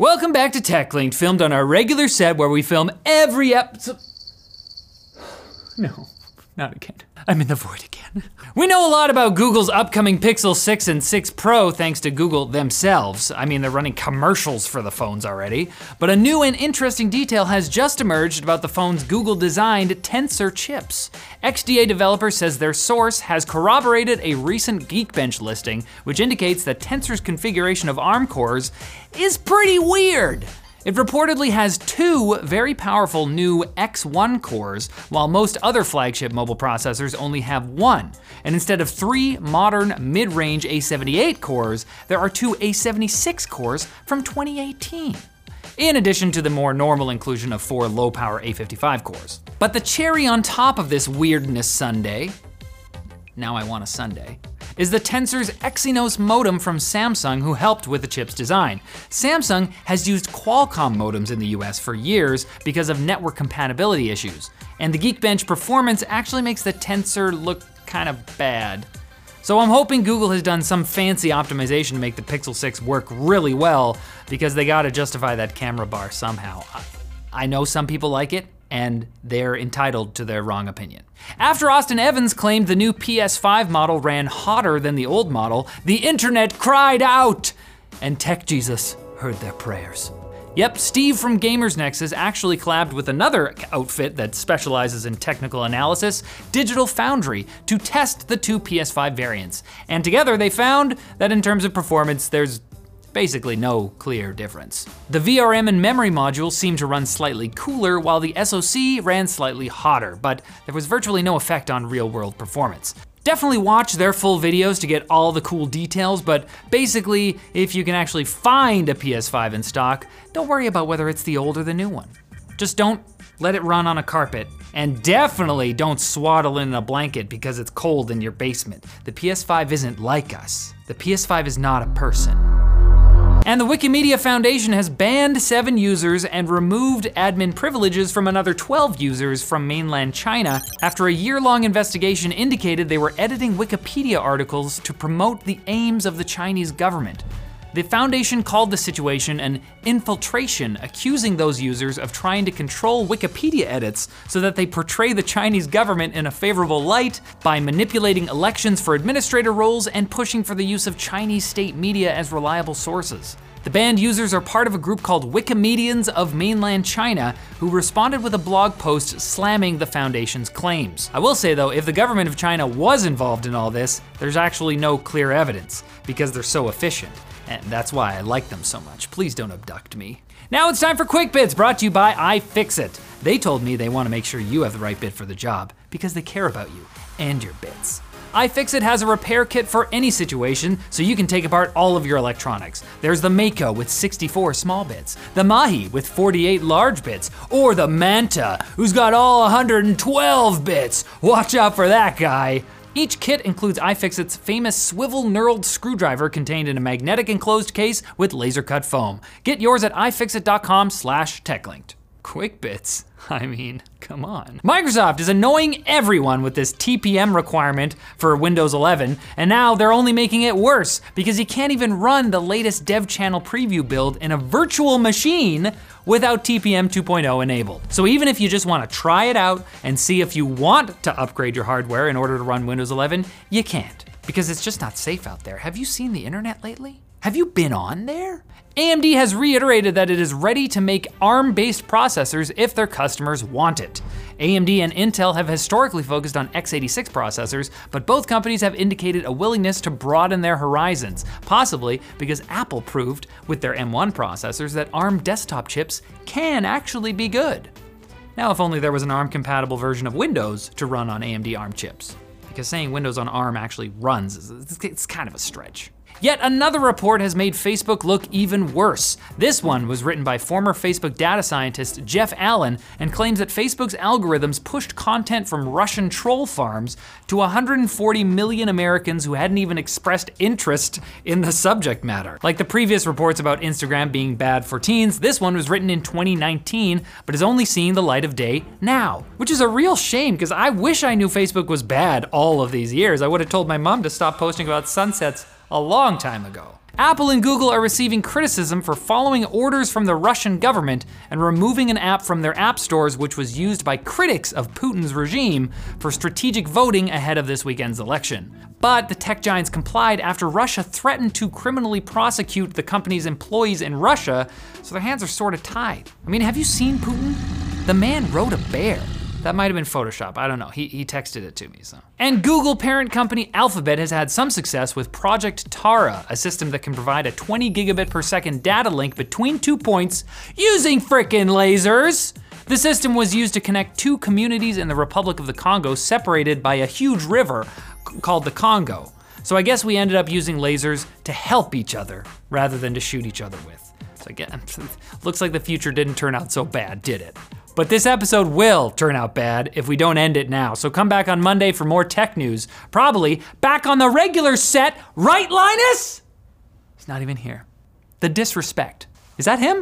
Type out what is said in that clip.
Welcome back to TechLinked, filmed on our regular set where we film every episode. No, not again. I'm in the void again. We know a lot about Google's upcoming Pixel 6 and 6 Pro thanks to Google themselves. I mean, they're running commercials for the phones already. But a new and interesting detail has just emerged about the phone's Google designed Tensor chips. XDA developer says their source has corroborated a recent Geekbench listing, which indicates that Tensor's configuration of ARM cores is pretty weird. It reportedly has two very powerful new X1 cores, while most other flagship mobile processors only have one. And instead of three modern mid-range A78 cores, there are two A76 cores from 2018 in addition to the more normal inclusion of four low power A55 cores. But the cherry on top of this weirdness sundae, now I want a sundae, is the Tensor's Exynos modem from Samsung who helped with the chip's design. Samsung has used Qualcomm modems in the US for years because of network compatibility issues. And the Geekbench performance actually makes the Tensor look kind of bad. So I'm hoping Google has done some fancy optimization to make the Pixel 6 work really well because they gotta justify that camera bar somehow. I know some people like it, and they're entitled to their wrong opinion. After Austin Evans claimed the new PS5 model ran hotter than the old model, the internet cried out, and Tech Jesus heard their prayers. Yep, Steve from Gamers Nexus actually collabed with another outfit that specializes in technical analysis, Digital Foundry, to test the two PS5 variants. And together they found that in terms of performance, there's basically no clear difference. The VRM and memory modules seemed to run slightly cooler while the SoC ran slightly hotter, but there was virtually no effect on real world performance. Definitely watch their full videos to get all the cool details, but basically, if you can actually find a PS5 in stock, don't worry about whether it's the old or the new one. Just don't let it run on a carpet. And definitely don't swaddle it in a blanket because it's cold in your basement. The PS5 isn't like us. The PS5 is not a person. And the Wikimedia Foundation has banned seven users and removed admin privileges from another 12 users from mainland China after a year-long investigation indicated they were editing Wikipedia articles to promote the aims of the Chinese government. The foundation called the situation an infiltration, accusing those users of trying to control Wikipedia edits so that they portray the Chinese government in a favorable light by manipulating elections for administrator roles and pushing for the use of Chinese state media as reliable sources. The banned users are part of a group called Wikimedians of Mainland China, who responded with a blog post slamming the foundation's claims. I will say though, if the government of China was involved in all this, there's actually no clear evidence, because they're so efficient. And that's why I like them so much. Please don't abduct me. Now it's time for Quick Bits, brought to you by iFixit. They told me they want to make sure you have the right bit for the job because they care about you and your bits. iFixit has a repair kit for any situation, so you can take apart all of your electronics. There's the Mako with 64 small bits, the Mahi with 48 large bits, or the Manta, who's got all 112 bits. Watch out for that guy. Each kit includes iFixit's famous swivel knurled screwdriver contained in a magnetic enclosed case with laser cut foam. Get yours at ifixit.com slash techlinked. Quick bits. I mean, come on. Microsoft is annoying everyone with this TPM requirement for Windows 11, and now they're only making it worse because you can't even run the latest dev channel preview build in a virtual machine without TPM 2.0 enabled. So even if you just wanna try it out and see if you want to upgrade your hardware in order to run Windows 11, you can't because it's just not safe out there. Have you seen the internet lately? Have you been on there? AMD has reiterated that it is ready to make ARM-based processors if their customers want it. AMD and Intel have historically focused on x86 processors, but both companies have indicated a willingness to broaden their horizons, possibly because Apple proved with their M1 processors that ARM desktop chips can actually be good. Now, if only there was an ARM compatible version of Windows to run on AMD ARM chips, because saying Windows on ARM actually runs, it's kind of a stretch. Yet another report has made Facebook look even worse. This one was written by former Facebook data scientist Jeff Allen and claims that Facebook's algorithms pushed content from Russian troll farms to 140 million Americans who hadn't even expressed interest in the subject matter. Like the previous reports about Instagram being bad for teens, this one was written in 2019, but is only seeing the light of day now. Which is a real shame, because I wish I knew Facebook was bad all of these years. I would have told my mom to stop posting about sunsets a long time ago. Apple and Google are receiving criticism for following orders from the Russian government and removing an app from their app stores, which was used by critics of Putin's regime for strategic voting ahead of this weekend's election. But the tech giants complied after Russia threatened to criminally prosecute the company's employees in Russia, so their hands are sort of tied. I mean, have you seen Putin? The man rode a bear. That might have been Photoshop. I don't know. He, he texted it to me, so. And Google parent company Alphabet has had some success with Project Taara, a system that can provide a 20 gigabit per second data link between two points using frickin' lasers. The system was used to connect two communities in the Republic of the Congo separated by a huge river called the Congo. So I guess we ended up using lasers to help each other rather than to shoot each other with. So again, looks like the future didn't turn out so bad, did it? But this episode will turn out bad if we don't end it now. So come back on Monday for more tech news. Probably back on the regular set, right, Linus? He's not even here. The disrespect. Is that him?